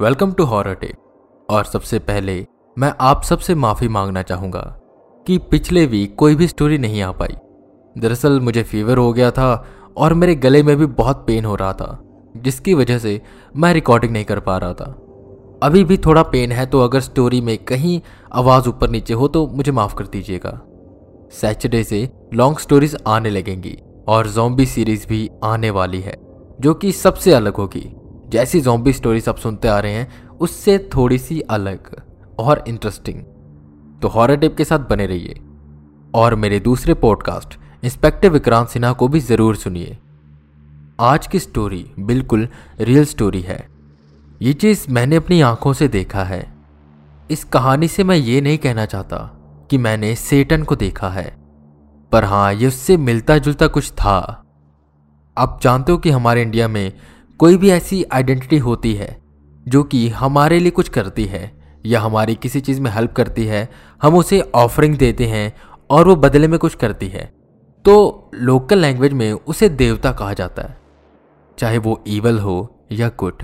Welcome to horror tape. और सबसे पहले मैं आप सबसे माफ़ी मांगना चाहूँगा कि पिछले वीक कोई भी स्टोरी नहीं आ पाई। दरअसल मुझे फीवर हो गया था और मेरे गले में भी बहुत पेन हो रहा था, जिसकी वजह से मैं रिकॉर्डिंग नहीं कर पा रहा था। अभी भी थोड़ा पेन है तो अगर स्टोरी में कहीं आवाज़ ऊपर नीचे हो तो मुझे माफ़ कर दीजिएगा। सैटरडे से लॉन्ग स्टोरीज आने लगेंगी और जॉम्बी सीरीज़ भी आने वाली है, जो कि सबसे अलग होगी। जैसी जॉम्बी स्टोरीज आप सुनते आ रहे हैं, उससे थोड़ी सी अलग और इंटरेस्टिंग तो हॉरर टिप के साथ बने रहिए। और मेरे दूसरे पॉडकास्ट इंस्पेक्टर विक्रांत सिन्हा को भी ज़रूर सुनिए। आज की स्टोरी बिल्कुल रियल स्टोरी है। ये चीज़ मैंने अपनी आँखों से देखा है। इस कहानी से मैं ये नहीं कहना चाहता कि मैंने सेटन को देखा है। पर हाँ ये उससे मिलता जुलता कुछ था। आप जानते हो कि हमारे इंडिया में कोई भी ऐसी आइडेंटिटी होती है, जो कि हमारे लिए कुछ करती है, या हमारी किसी चीज़ में हेल्प करती है, हम उसे ऑफरिंग देते हैं, और वो बदले में कुछ करती है तो लोकल लैंग्वेज में उसे देवता कहा जाता है, चाहे वो ईवल हो या गुड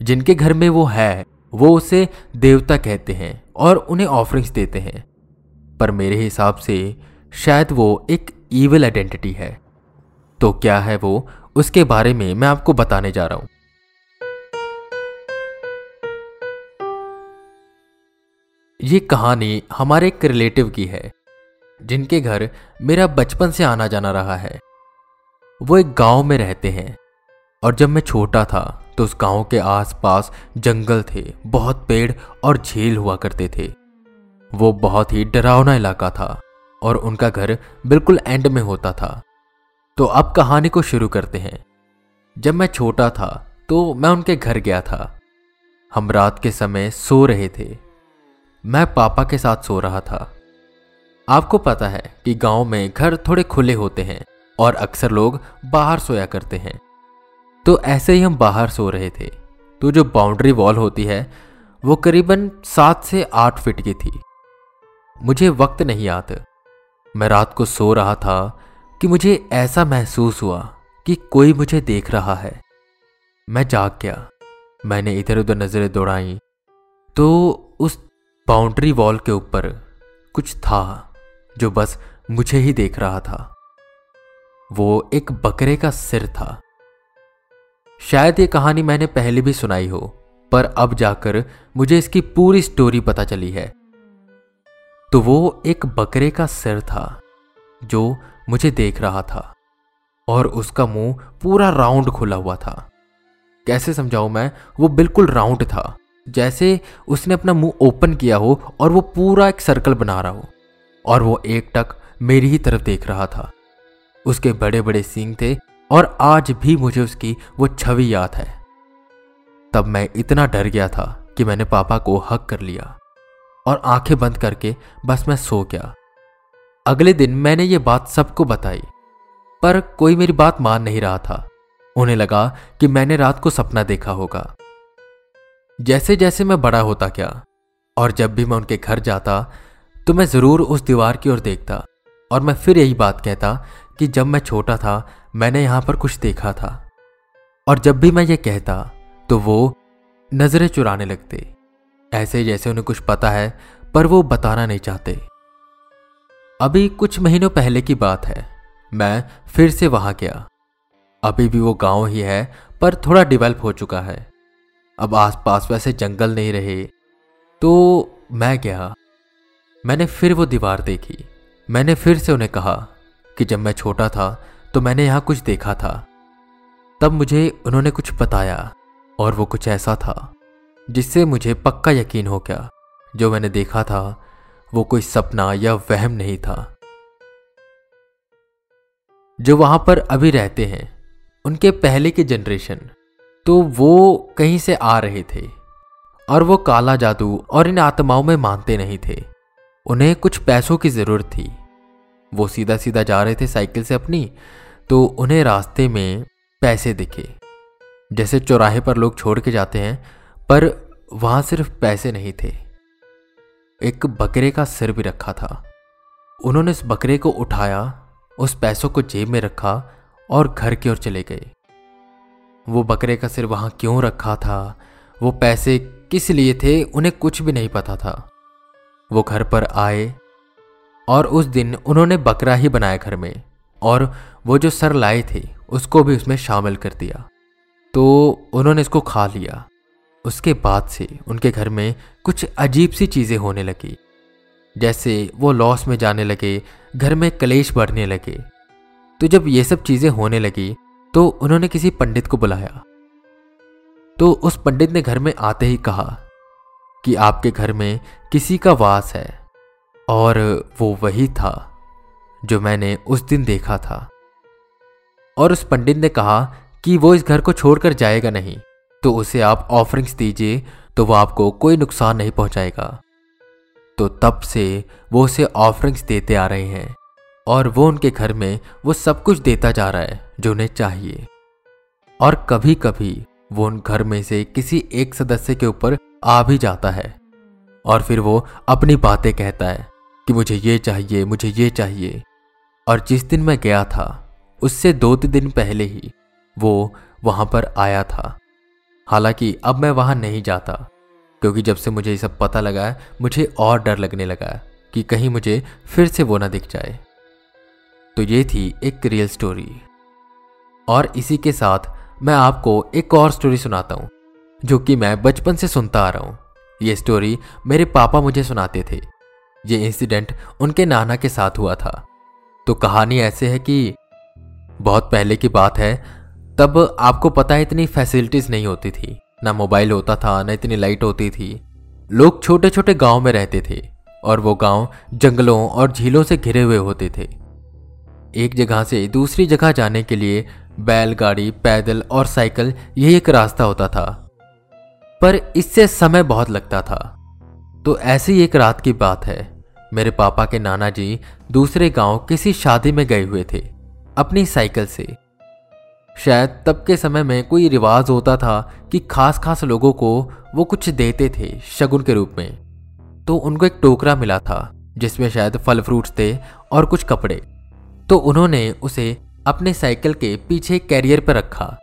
जिनके घर में वो है, वो उसे देवता कहते हैं और उन्हें ऑफरिंग्स देते हैं। पर मेरे हिसाब से, शायद वो एक ईवल आइडेंटिटी है। तो क्या है वो? उसके बारे में मैं आपको बताने जा रहा हूँ। ये कहानी हमारे एक रिलेटिव की है, जिनके घर मेरा बचपन से आना जाना रहा है। वो एक गाँव में रहते हैं, और जब मैं छोटा था तो उस गाँव के आसपास जंगल थे, बहुत पेड़ और झील हुआ करते थे। वो बहुत ही डरावना इलाका था, और उनका घर बिल्कुल एंड में होता था। तो अब कहानी को शुरू करते हैं। जब मैं छोटा था तो मैं उनके घर गया था। हम रात के समय सो रहे थे। मैं पापा के साथ सो रहा था। आपको पता है कि गाँव में घर थोड़े खुले होते हैं और अक्सर लोग बाहर सोया करते हैं। तो ऐसे ही हम बाहर सो रहे थे। तो जो बाउंड्री वॉल होती है, वो करीबन सात से आठ फीट की थी। मुझे वक्त नहीं याद। मैं रात को सो रहा था कि मुझे ऐसा महसूस हुआ कि कोई मुझे देख रहा है। मैं जाग गया। मैंने इधर उधर नज़रें दौड़ाई। तो उस बाउंड्री वॉल के ऊपर कुछ था जो बस मुझे ही देख रहा था। वो एक बकरे का सिर था। शायद ये कहानी मैंने पहले भी सुनाई हो, पर अब जाकर मुझे इसकी पूरी स्टोरी पता चली है। तो वो एक बकरे का सिर था, जो मुझे देख रहा था और उसका मुँह पूरा राउंड खुला हुआ था। कैसे समझाऊं मैं? वो बिल्कुल राउंड था, जैसे उसने अपना मुँह ओपन किया हो और वो पूरा एक सर्कल बना रहा हो। और वो एक टक मेरी ही तरफ़ देख रहा था। उसके बड़े बड़े सींग थे और आज भी मुझे उसकी वो छवि याद है। तब मैं इतना डर गया था कि मैंने पापा को हक कर लिया और आँखें बंद करके बस मैं सो गया। अगले दिन मैंने ये बात सबको बताई, पर कोई मेरी बात मान नहीं रहा था। उन्हें लगा कि मैंने रात को सपना देखा होगा। जैसे जैसे मैं बड़ा होता क्या और जब भी मैं उनके घर जाता तो मैं ज़रूर उस दीवार की ओर देखता, और मैं फिर यही बात कहता कि जब मैं छोटा था, मैंने यहाँ पर कुछ देखा था। और जब भी मैं ये कहता तो वो नज़रें चुराने लगते। ऐसे जैसे उन्हें कुछ पता है, पर वो बताना नहीं चाहते। अभी कुछ महीनों पहले की बात है। मैं फिर से वहाँ गया। अभी भी वो गाँव ही है, पर थोड़ा डेवलप हो चुका है। अब आसपास वैसे जंगल नहीं रहे तो मैं गया। मैंने फिर वो दीवार देखी। मैंने फिर से उन्हें कहा कि जब मैं छोटा था तो मैंने यहाँ कुछ देखा था। तब मुझे उन्होंने कुछ बताया, और वो कुछ ऐसा था, जिससे मुझे पक्का यकीन हो गया। जो मैंने देखा था वो कोई सपना या वहम नहीं था। जो वहाँ पर अभी रहते हैं, उनके पहले के जनरेशन तो वो कहीं से आ रहे थे, और वो काला जादू और इन आत्माओं में मानते नहीं थे। उन्हें कुछ पैसों की ज़रूरत थी। वो सीधा सीधा जा रहे थे साइकिल से अपनी तो उन्हें रास्ते में पैसे दिखे। जैसे चौराहे पर लोग छोड़ के जाते हैं, पर वहाँ सिर्फ़ पैसे नहीं थे। एक बकरे का सिर भी रखा था। उन्होंने इस बकरे को उठाया, उस पैसों को जेब में रखा और घर की ओर चले गए। वो बकरे का सिर वहाँ क्यों रखा था? वो पैसे किस लिए थे? उन्हें कुछ भी नहीं पता था। वो घर पर आए और उस दिन उन्होंने बकरा ही बनाया घर में और वो जो सर लाए थे, उसको भी उसमें शामिल कर दिया। तो उन्होंने इसको खा लिया। उसके बाद से उनके घर में कुछ अजीब सी चीज़ें होने लगी। जैसे वो लॉस में जाने लगे, घर में कलेश बढ़ने लगे। तो जब ये सब चीज़ें होने लगी तो उन्होंने किसी पंडित को बुलाया। तो उस पंडित ने घर में आते ही कहा कि आपके घर में किसी का वास है, और वो वही था जो मैंने उस दिन देखा था। और उस पंडित ने कहा कि वो इस घर को छोड़कर जाएगा नहीं। तो उसे आप ऑफरिंग्स दीजिए तो वो आपको कोई नुकसान नहीं पहुंचाएगा। तो तब से वो उसे ऑफरिंग्स देते आ रहे हैं और वो उनके घर में वो सब कुछ देता जा रहा है जो उन्हें चाहिए। और कभी कभी वो उन घर में से किसी एक सदस्य के ऊपर आ भी जाता है और फिर वो अपनी बातें कहता है कि मुझे ये चाहिए, मुझे ये चाहिए। और जिस दिन मैं गया था, उससे दो तीन दिन पहले ही वो वहाँ पर आया था। हालाँकि अब मैं वहाँ नहीं जाता, क्योंकि जब से मुझे ये सब पता लगा है, मुझे और डर लगने लगा है कि कहीं मुझे फिर से वो ना दिख जाए। तो ये थी एक रियल स्टोरी और इसी के साथ मैं आपको एक और स्टोरी सुनाता हूँ, जो कि मैं बचपन से सुनता आ रहा हूँ। ये स्टोरी मेरे पापा मुझे सुनाते थे। ये इंसिडेंट उनके नाना के साथ हुआ था। तो कहानी ऐसे है कि बहुत पहले की बात है तब आपको पता है इतनी फैसिलिटीज़ नहीं होती थी। ना मोबाइल होता था, ना इतनी लाइट होती थी। लोग छोटे छोटे गाँव में रहते थे और वो गाँव जंगलों और झीलों से घिरे हुए होते थे। एक जगह से दूसरी जगह जाने के लिए बैलगाड़ी, पैदल और साइकिल यही एक रास्ता होता था। पर इससे समय बहुत लगता था। तो ऐसी एक रात की बात है। मेरे पापा के नाना जी दूसरे गाँव किसी शादी में गए हुए थे, अपनी साइकिल से। शायद तब के समय में कोई रिवाज होता था कि खास खास लोगों को वो कुछ देते थे शगुन के रूप में। तो उनको एक टोकरा मिला था, जिसमें शायद फल फ्रूट्स थे और कुछ कपड़े। तो उन्होंने उसे अपने साइकिल के पीछे कैरियर पर रखा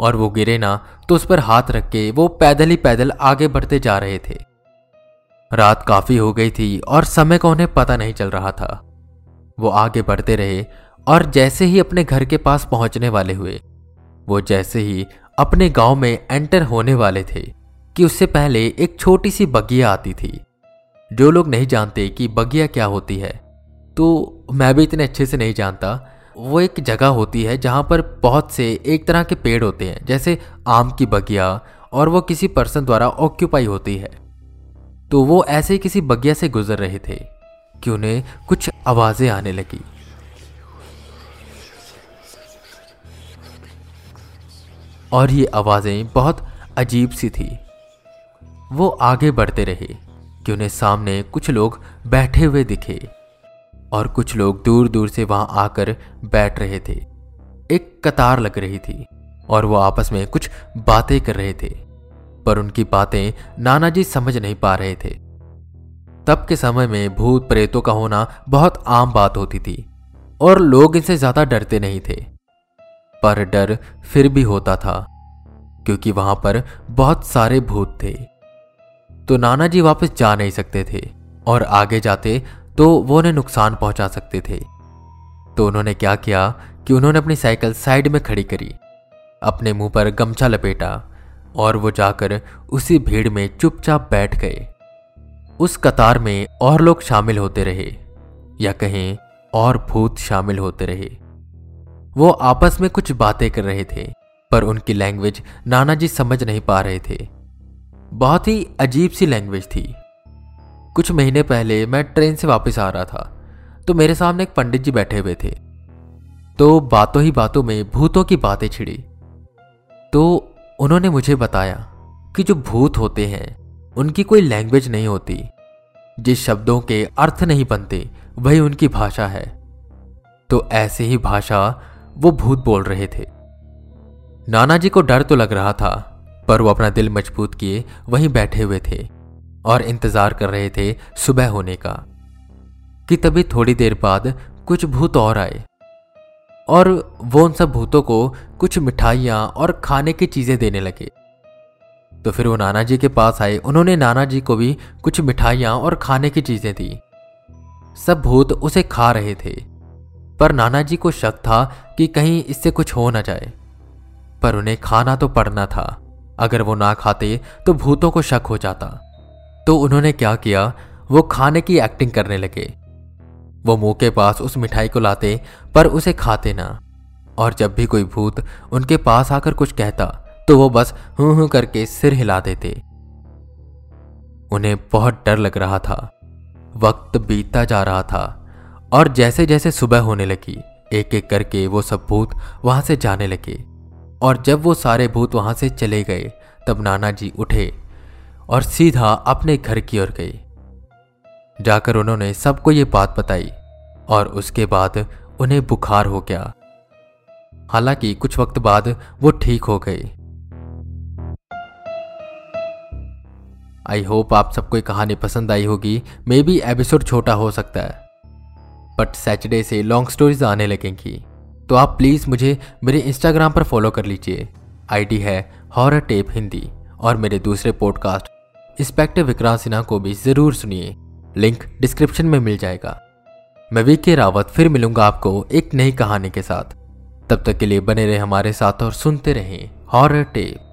और वो गिरे ना तो उस पर हाथ रख के वो पैदल ही पैदल आगे बढ़ते जा रहे थे। रात काफ़ी हो गई थी और समय का उन्हें पता नहीं चल रहा था। वो आगे बढ़ते रहे और जैसे ही अपने घर के पास पहुँचने वाले हुए, वो जैसे ही अपने गाँव में एंटर होने वाले थे कि उससे पहले एक छोटी सी बगिया आती थी। जो लोग नहीं जानते कि बगिया क्या होती है तो मैं भी इतने अच्छे से नहीं जानता, वो एक जगह होती है जहाँ पर बहुत से एक तरह के पेड़ होते हैं, जैसे आम की बगिया और वो किसी पर्सन द्वारा ऑक्यूपाई होती है। तो वो ऐसे किसी बगिया से गुजर रहे थे कि उन्हें कुछ आवाज़ें आने लगी। और ये आवाज़ें बहुत अजीब सी थी। वो आगे बढ़ते रहे कि उन्हें सामने कुछ लोग बैठे हुए दिखे और कुछ लोग दूर दूर से वहाँ आकर बैठ रहे थे। एक कतार लग रही थी और वो आपस में कुछ बातें कर रहे थे, पर उनकी बातें नाना जी समझ नहीं पा रहे थे। तब के समय में भूत प्रेतों का होना बहुत आम बात होती थी और लोग इनसे ज़्यादा डरते नहीं थे। पर डर फिर भी होता था, क्योंकि वहाँ पर बहुत सारे भूत थे। तो नाना जी वापस जा नहीं सकते थे, और आगे जाते तो वो उन्हें नुकसान पहुँचा सकते थे। तो उन्होंने क्या किया कि उन्होंने अपनी साइकिल साइड में खड़ी करी, अपने मुँह पर गमछा लपेटा, और वो जाकर उसी भीड़ में चुपचाप बैठ गए। उस कतार में और लोग शामिल होते रहे, या कहें और भूत शामिल होते रहे। वो आपस में कुछ बातें कर रहे थे, पर उनकी लैंग्वेज नाना जी समझ नहीं पा रहे थे। बहुत ही अजीब सी लैंग्वेज थी। कुछ महीने पहले मैं ट्रेन से वापस आ रहा था तो मेरे सामने एक पंडित जी बैठे हुए थे। तो बातों ही बातों में भूतों की बातें छिड़ी। तो उन्होंने मुझे बताया कि जो भूत होते हैं, उनकी कोई लैंग्वेज नहीं होती। जिस शब्दों के अर्थ नहीं बनते, वही उनकी भाषा है। तो ऐसे ही भाषा वो भूत बोल रहे थे। नाना जी को डर तो लग रहा था, पर वो अपना दिल मज़बूत किए वहीं बैठे हुए थे और इंतज़ार कर रहे थे सुबह होने का, कि तभी थोड़ी देर बाद कुछ भूत और आए। और वो उन सब भूतों को कुछ मिठाइयाँ और खाने की चीज़ें देने लगे। तो फिर वो नाना जी के पास आए। उन्होंने नाना जी को भी कुछ मिठाइयाँ और खाने की चीज़ें दी। सब भूत उसे खा रहे थे। पर नाना जी को शक था कि कहीं इससे कुछ हो ना जाए। पर उन्हें खाना तो पड़ना था। अगर वो ना खाते तो भूतों को शक हो जाता। तो उन्होंने क्या किया? वो खाने की एक्टिंग करने लगे। वो मुँह के पास उस मिठाई को लाते, पर उसे खाते ना। और जब भी कोई भूत उनके पास आकर कुछ कहता तो वो बस हूँ हूँ करके सिर हिला देते। उन्हें बहुत डर लग रहा था। वक्त बीतता जा रहा था, और जैसे जैसे सुबह होने लगी एक एक करके वो सब भूत वहाँ से जाने लगे। और जब वो सारे भूत वहाँ से चले गए, तब नाना जी उठे और सीधा अपने घर की ओर गए। जाकर उन्होंने सबको ये बात बताई और उसके बाद उन्हें बुखार हो गया। हालाँकि कुछ वक्त बाद वो ठीक हो गए। आई होप आप सबको ये कहानी पसंद आई होगी। मे बी एपिसोड छोटा हो सकता है। बट सैटरडे से लॉन्ग स्टोरीज आने लगेंगी। तो आप प्लीज़ मुझे मेरे इंस्टाग्राम पर फॉलो कर लीजिए। आईडी है हॉरर टेप हिंदी और मेरे दूसरे पॉडकास्ट इंस्पेक्टर विक्रांत सिन्हा को भी ज़रूर सुनिए। लिंक डिस्क्रिप्शन में मिल जाएगा। मैं वी के रावत फिर मिलूँगा आपको एक नई कहानी के साथ। तब तक के लिए बने रहे हमारे साथ और सुनते रहें हॉरर टेप